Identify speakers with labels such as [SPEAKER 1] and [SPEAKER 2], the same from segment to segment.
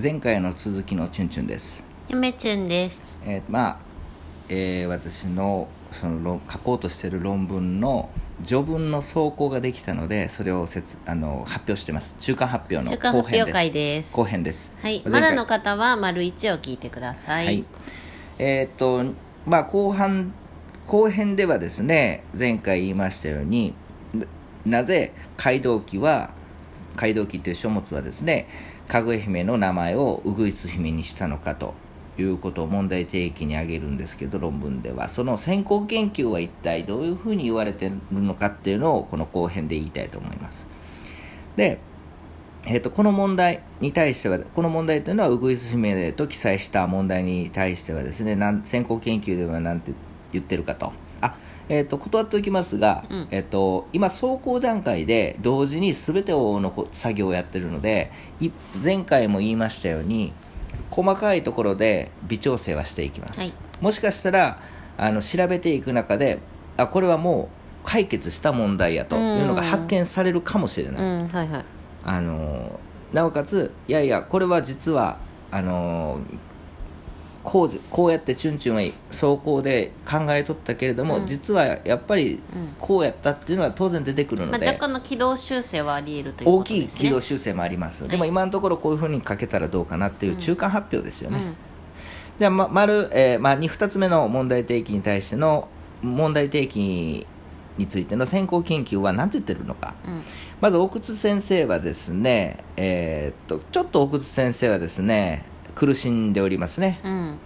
[SPEAKER 1] 前回の続きのチュンチュンです。
[SPEAKER 2] ゆめちゅんです。
[SPEAKER 1] えーまあ、えー私のその論書こうとしている論文の序文の走行ができたのでそれをせつあの発表してます中間発表の後編です
[SPEAKER 2] 発表会です。
[SPEAKER 1] 後編です
[SPEAKER 2] はい。まだの方は丸一を聞いてください。
[SPEAKER 1] はい、えーっとまあ後半後編ではですね前回言いましたようにななぜ街道記は街道記という書物はですねかぐや姫の名前をウグイス姫にしたのかということを問題提起に挙げるんですけど論文ではその先行研究は一体どういうふうに言われてるのかっていうのをこの後編で言いたいと思いますでえー、とこの問題に対しては、この問題というのは、ウグイス姫と記載した問題に対してはですね、先行研究では何て言ってるかと。あえー、と断っておきますが、
[SPEAKER 2] うん
[SPEAKER 1] えー、と今、走行段階で同時に全てのこ作業をやってるので、い前回も言いましたように、細かいところで微調整はしていきます。
[SPEAKER 2] はい
[SPEAKER 1] もしかしたらあの調べていく中で、あこれはもう解決した問題やというのが発見されるかもしれない。
[SPEAKER 2] うん、はいはい。
[SPEAKER 1] あのなおかついやいやこれは実はあのこうじこうやってチュンチュンは走行で考えとったけれども、
[SPEAKER 2] うん。
[SPEAKER 1] 実はやっぱり
[SPEAKER 2] うん。
[SPEAKER 1] こうやったっていうのは当然出てくるの
[SPEAKER 2] まあ、
[SPEAKER 1] で、
[SPEAKER 2] 若干の軌道修正はあり得るというこ
[SPEAKER 1] 大きい。軌道修正もあります、でも
[SPEAKER 2] はい
[SPEAKER 1] 今のところこういうふうに書けたらどうかなっていう中間発表ですよね、
[SPEAKER 2] うん。
[SPEAKER 1] じゃあ、ま、丸、えーまあ、2, 2つ目の問題提起に対しての問題提起についての先行研究は何て言ってるのか、
[SPEAKER 2] うん。
[SPEAKER 1] まず奥津先生はですね、えーっとちょっと奥津先生はですね苦しんでおりますね、
[SPEAKER 2] うん。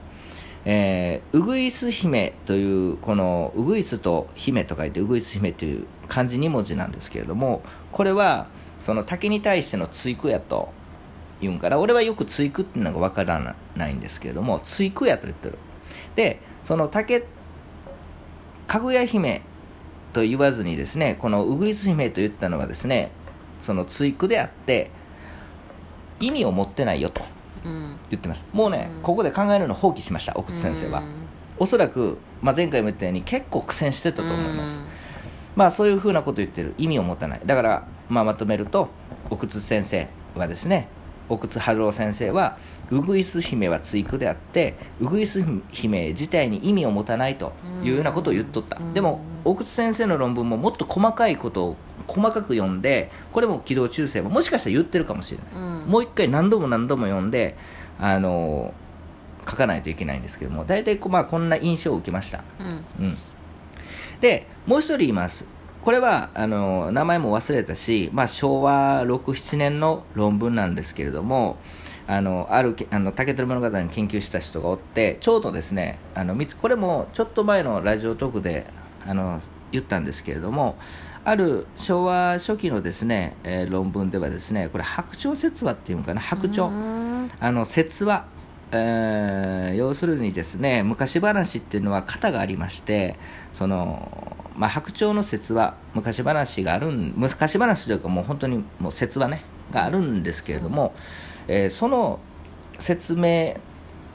[SPEAKER 1] えーウグイス姫というこのウグイスと姫と書いてウグイス姫という漢字2文字なんですけれどもこれはその竹に対しての追句やと言うんから俺はよく追句っていうのがわからないんですけれども追句やと言ってる。でその竹かぐや姫と言わずにですねこのウグイス姫と言ったのはですねその追句であって意味を持ってないよと。
[SPEAKER 2] うん
[SPEAKER 1] 言ってます。もうね、
[SPEAKER 2] うん。
[SPEAKER 1] ここで考えるのを放棄しました奥津先生は、おそらく、まあ、前回も言ったように結構苦戦してたと思います、まあそういうふうなこと言ってる。意味を持たない。だから、まあ、まとめると奥津先生はですね奥津春夫先生はウグイス姫は追句であってウグイス姫自体に意味を持たないというようなことを言っとった、
[SPEAKER 2] うん。
[SPEAKER 1] でも奥津先生の論文ももっと細かいことを細かく読んでこれも軌道修正ももしかしたら言ってるかもしれない
[SPEAKER 2] うん
[SPEAKER 1] もう一回何度も何度も読んで、あの書かないといけないんですけども、大体こ,、まあ、こんな印象を受けました。
[SPEAKER 2] うん
[SPEAKER 1] うん、で、もう一人います。これは、あの名前も忘れたし、まあ、昭和6、7年の論文なんですけれども、あのあるけあの竹取物語に研究した人がおってちょうどですねあのこれもちょっと前のラジオトークであの言ったんですけれどもある昭和初期のですね、えー論文ではですねこれ白鳥説話っていうのかな白鳥、
[SPEAKER 2] うん。
[SPEAKER 1] あの説話、えー要するにですね昔話っていうのは型がありましてその、まあ、白鳥の説話昔話があるん昔話というかもう本当にもう説話ねがあるんですけれども、えーその説明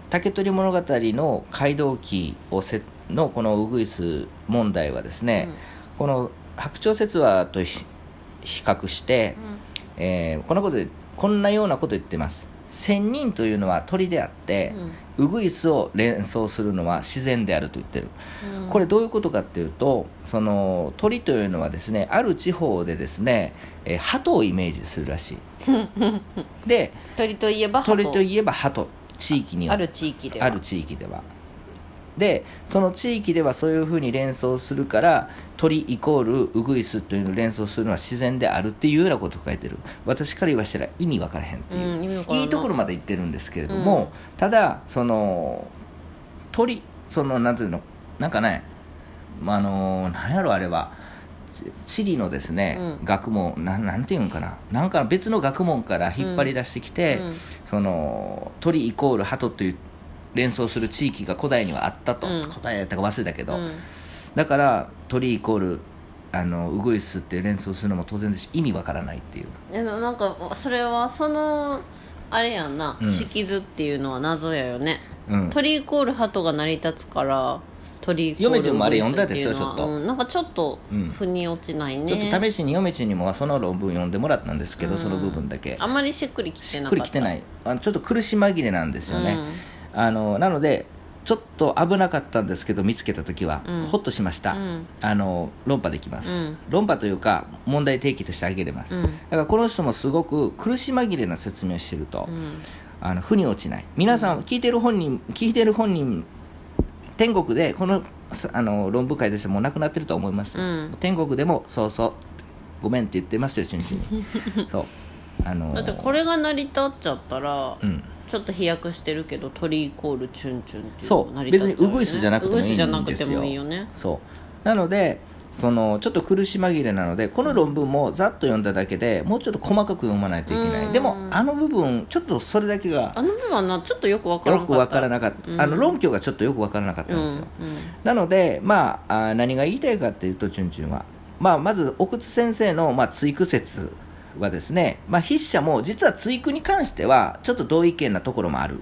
[SPEAKER 1] 竹取物語の街道記をせのこのウグイス問題はですね、この白鳥説話とひ比較して、えーこのことでこんなようなこと言ってます。仙人というのは鳥であって、ウグイスを連想するのは自然であると言ってる、
[SPEAKER 2] うん。
[SPEAKER 1] これどういうことかっていうとその鳥というのはですねある地方でですね、えー鳩をイメージするらしい。で
[SPEAKER 2] 鳥といえば鳩。
[SPEAKER 1] 鳥といえば鳩。地域には
[SPEAKER 2] ある地域では。
[SPEAKER 1] ある地域ではでその地域ではそういうふうに連想するから鳥イコールウグイスというのを連想するのは自然であるっていうようなことを書いてる。私から言わしたら意味わからへんっていう、
[SPEAKER 2] うんい。
[SPEAKER 1] いところまで言ってるんですけれども、ただその鳥そのなんていうのなんかねまああのなんやろあれは。ち地理のですね、
[SPEAKER 2] うん。
[SPEAKER 1] 学問なんなんていうんかな。なんか別の学問から引っ張り出してきて、
[SPEAKER 2] うん。
[SPEAKER 1] その鳥イコール鳩という連想する地域が古代にはあったと、
[SPEAKER 2] うん。
[SPEAKER 1] 古代やったか忘れたけど、
[SPEAKER 2] うん。
[SPEAKER 1] だから鳥イコールあのウグイスって連想するのも当然です。し意味わからないっていう。
[SPEAKER 2] いやなんかそれはそのあれやんな、
[SPEAKER 1] うん。
[SPEAKER 2] 識図っていうのは謎やよね、
[SPEAKER 1] うん。
[SPEAKER 2] 鳥イコール鳩が成り立つから鳥居
[SPEAKER 1] 嫁順もあれ読んだですよちょっと。
[SPEAKER 2] うん、なんかちょっと
[SPEAKER 1] うん。
[SPEAKER 2] 腑に落ちないね、
[SPEAKER 1] ちょっと試しに嫁ちにもその論文読んでもらったんですけど、
[SPEAKER 2] うん。
[SPEAKER 1] その部分だけ。
[SPEAKER 2] あんまりしっくりき
[SPEAKER 1] してっ
[SPEAKER 2] なかった。
[SPEAKER 1] くりきてない。あのちょっと苦し紛れなんですよね、あのなのでちょっと危なかったんですけど見つけた時は、
[SPEAKER 2] うん。
[SPEAKER 1] ほっとしました、
[SPEAKER 2] うん。
[SPEAKER 1] あの論破できます、
[SPEAKER 2] うん。
[SPEAKER 1] 論破というか問題提起として挙げれます、
[SPEAKER 2] うん。
[SPEAKER 1] だからこの人もすごく苦し紛れな説明をしてると、
[SPEAKER 2] うん。
[SPEAKER 1] あの負に落ちない。皆さん聞いてる本人聞いてる本人天国でこのさあの論文会でしてもう亡くなってると思います、
[SPEAKER 2] うん。
[SPEAKER 1] 天国でもそうそうごめんって言ってますよチュンチュンに。そう。あの
[SPEAKER 2] だってこれが成り立っちゃったら、
[SPEAKER 1] うん
[SPEAKER 2] ちょっと飛躍してるけど鳥イコールチュンチュンっていう
[SPEAKER 1] そう
[SPEAKER 2] 成り立っちゃ
[SPEAKER 1] 別にウグイスじゃなくてもいいんですよ。
[SPEAKER 2] ウグイスじゃなくてもいいよね
[SPEAKER 1] そう。なのでそのちょっと苦し紛れなのでこの論文もざっと読んだだけでもうちょっと細かく読まないといけな
[SPEAKER 2] うん。
[SPEAKER 1] いでもあの部分ちょっとそれだけが
[SPEAKER 2] あの部分はなちょっとよくわからんかった。
[SPEAKER 1] よくわからなかった、
[SPEAKER 2] うん。
[SPEAKER 1] あの論拠がちょっとよくわからなかったんですよ、なので、まあ、何が言いたいかっていうと、チュンチュンは、まあ、まず奥津先生の、まあ、追句説はですね、まあ、筆者も実は追句に関してはちょっと同意見なところもある。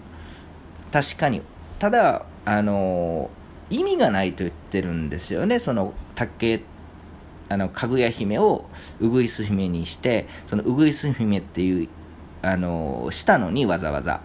[SPEAKER 1] 確かに。ただ、あのー意味がないと言ってるんですよね。その竹あのかぐや姫をウグイス姫にしてそのウグイス姫っていうあのーしたのにわざわざ。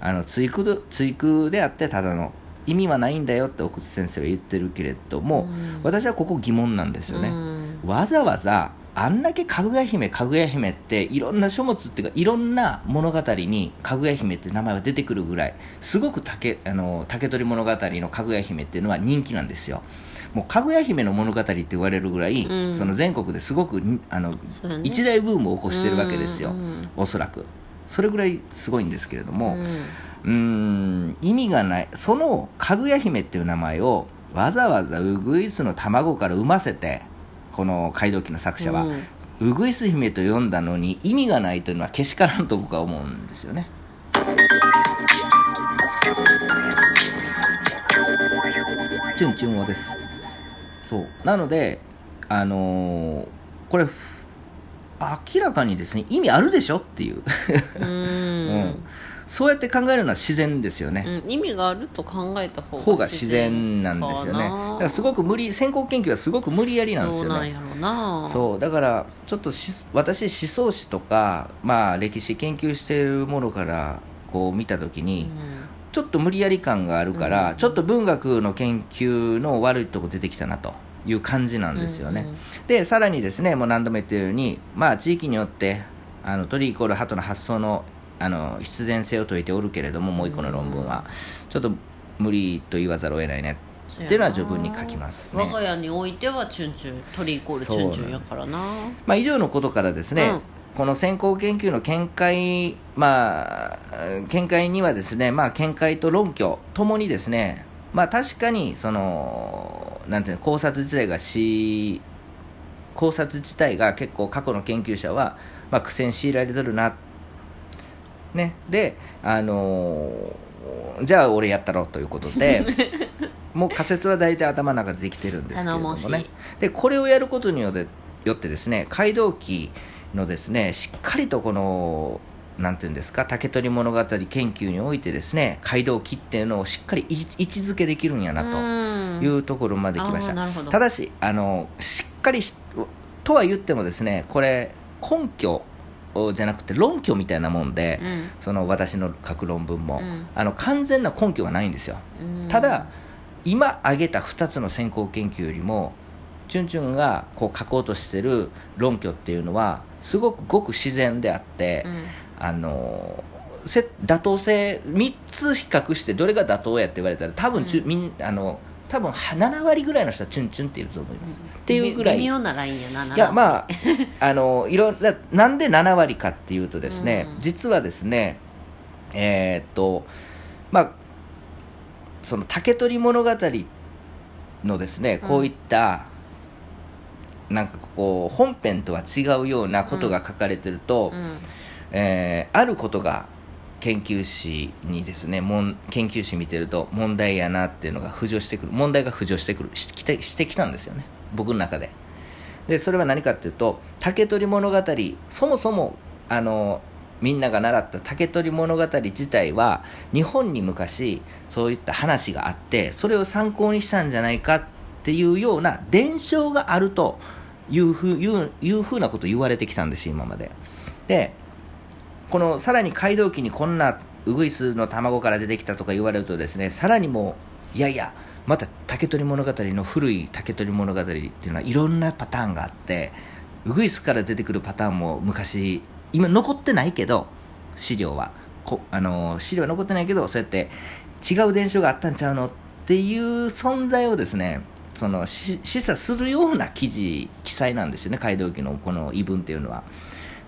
[SPEAKER 1] あの追句で追句であってただの意味はないんだよって奥津先生は言ってるけれども、
[SPEAKER 2] うん。
[SPEAKER 1] 私はここ疑問なんですよね、
[SPEAKER 2] うん。
[SPEAKER 1] わざわざあんだけかぐや姫かぐや姫っていろんな書物っていうかいろんな物語にかぐや姫って名前が出てくるぐらいすごく竹あの竹取物語のかぐや姫っていうのは人気なんですよ。もうかぐや姫の物語って言われるぐらい、
[SPEAKER 2] うん。
[SPEAKER 1] その全国ですごくにあの、
[SPEAKER 2] ね。
[SPEAKER 1] 一大ブームを起こしてるわけですよ、
[SPEAKER 2] うん。うん
[SPEAKER 1] おそらく。それぐらいすごいんですけれども、
[SPEAKER 2] うん。
[SPEAKER 1] ん意味がない。そのかぐや姫っていう名前をわざわざウグイスの卵から産ませてこの街道記の作者は、
[SPEAKER 2] うん。
[SPEAKER 1] ウグイス姫と呼んだのに意味がないというのはけしからんと僕は思うんですよね。チュンチュンオです。そう。なのであのーこれ明らかにですね意味あるでしょっていう。
[SPEAKER 2] うん。
[SPEAKER 1] うんそうやって考えるのは自然ですよね、
[SPEAKER 2] うん意味があると考えた方が
[SPEAKER 1] 自然な。んですよね。だからすごく無理先行研究はすごく無理やりなんですよね。
[SPEAKER 2] そうなんやろうな。
[SPEAKER 1] そうだからちょっとし私思想史とか、まあ、歴史研究しているものからこう見た時に、ちょっと無理やり感があるから、
[SPEAKER 2] うん。
[SPEAKER 1] ちょっと文学の研究の悪いとこ出てきたなという感じなんですよね、
[SPEAKER 2] うんうん
[SPEAKER 1] でさらにですねもう何度も言ってるように、まあ、地域によってあの鳥イコール鳩の発想のあの必然性を説いておるけれどももう一個の論文は、ちょっと無理と言わざるを得ないね。っていうのは序文に書きますね。
[SPEAKER 2] 我が家においてはチュンチュン鳥イコールチュンチュンやからな。
[SPEAKER 1] まあ、以上のことからですね、
[SPEAKER 2] うん。
[SPEAKER 1] この先行研究の見解、まあ、見解にはですね、まあ、見解と論拠ともにですね、まあ、確かにそのなんていうの考察自体がし考察自体が結構過去の研究者は、まあ、苦戦強いられてるな、ね、で、あのーじゃあ俺やったろうということで もう仮説は大体頭の中でできてるんですけれども
[SPEAKER 2] 頼もし
[SPEAKER 1] ねでこれをやることによってよってですね街道記のですねしっかりとこのなんていうんですか竹取物語研究においてですね街道記っていうのをしっかり位置位置づけできるんやなというところまで来ました、ただしあのしっかりしとは言ってもですねこれ根拠じゃなくて論拠みたいなもんで、
[SPEAKER 2] うん。
[SPEAKER 1] その私の書く論文も、
[SPEAKER 2] うん。
[SPEAKER 1] あの完全な根拠がないんですよ。
[SPEAKER 2] うん。
[SPEAKER 1] ただ今挙げた2つの先行研究よりもチュンチュンがこう書こうとしてる論拠っていうのはすごくごく自然であって、
[SPEAKER 2] うん。
[SPEAKER 1] あのせ妥当性3つ比較してどれが妥当やって言われたら多分チュ、
[SPEAKER 2] うん。
[SPEAKER 1] みんあの多分7割ぐらいの人はチュンチュンって言うと思います、っていうぐらい。
[SPEAKER 2] 微妙なラインやな。い
[SPEAKER 1] やまあ あのいろだなんで7割かっていうとですね、
[SPEAKER 2] うん。
[SPEAKER 1] 実はですねえーっとまあその竹取物語のですねこういった、なんかこう本編とは違うようなことが書かれてると、
[SPEAKER 2] うん。
[SPEAKER 1] えーあることが研究誌にですねもん研究誌見てると問題やなっていうのが浮上してくる。問題が浮上してくる。しきてしてきたんですよね。僕の中で。でそれは何かっていうと竹取物語そもそもあのみんなが習った竹取物語自体は日本に昔そういった話があってそれを参考にしたんじゃないかっていうような伝承があるというふういういうふうなことを言われてきたんですよ今まで。でこのさらに街道記にこんなウグイスの卵から出てきたとか言われるとですねさらにもういやいやまた竹取物語の古い竹取物語っていうのはいろんなパターンがあってウグイスから出てくるパターンも昔今残ってないけど資料はこあの資料は残ってないけどそうやって違う伝承があったんちゃうのっていう存在をですねその示唆するような記事記載なんですよね街道記のこの異文っていうのは。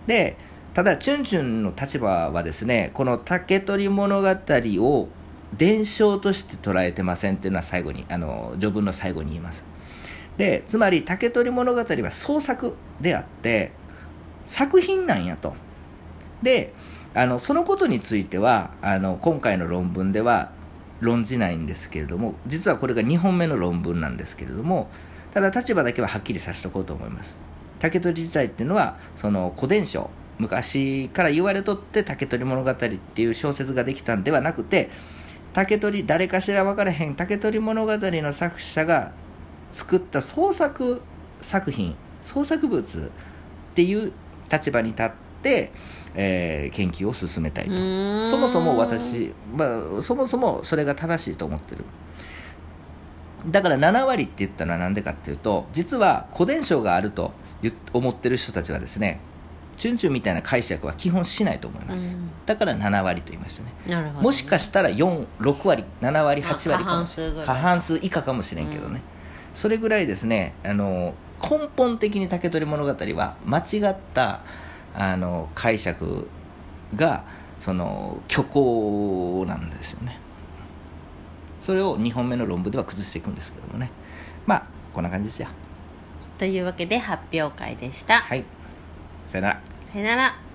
[SPEAKER 1] でただチュンチュンの立場はですねこの竹取物語を伝承として捉えてませんっていうのは最後にあの序文の最後に言います。でつまり竹取物語は創作であって作品なんやと。であのそのことについてはあの今回の論文では論じないんですけれども実はこれが2本目の論文なんですけれどもただ立場だけははっきりさせておこうと思います。竹取自体っていうのはその古伝承昔から言われとって竹取物語っていう小説ができたんではなくて竹取誰かしら分からへん竹取物語の作者が作った創作作品創作物っていう立場に立って、えー研究を進めたいと。そもそも私、まあ、そもそもそれが正しいと思ってる。だから7割って言ったのは何でかっていうと実は古伝承があると思ってる人たちはですねチュンチュンみたいな解釈は基本しないと思います、
[SPEAKER 2] うん。
[SPEAKER 1] だから7割と言いましたね。
[SPEAKER 2] なるほど
[SPEAKER 1] もしかしたら46割7割8割
[SPEAKER 2] 過半数
[SPEAKER 1] 過半数以下かもしれんけどね、それぐらいですねあの根本的に竹取物語は間違ったあの解釈がその虚構なんですよね。それを2本目の論文では崩していくんですけどもね。まあこんな感じですよ。
[SPEAKER 2] というわけで発表会でした、
[SPEAKER 1] はいさよなら。
[SPEAKER 2] さよなら。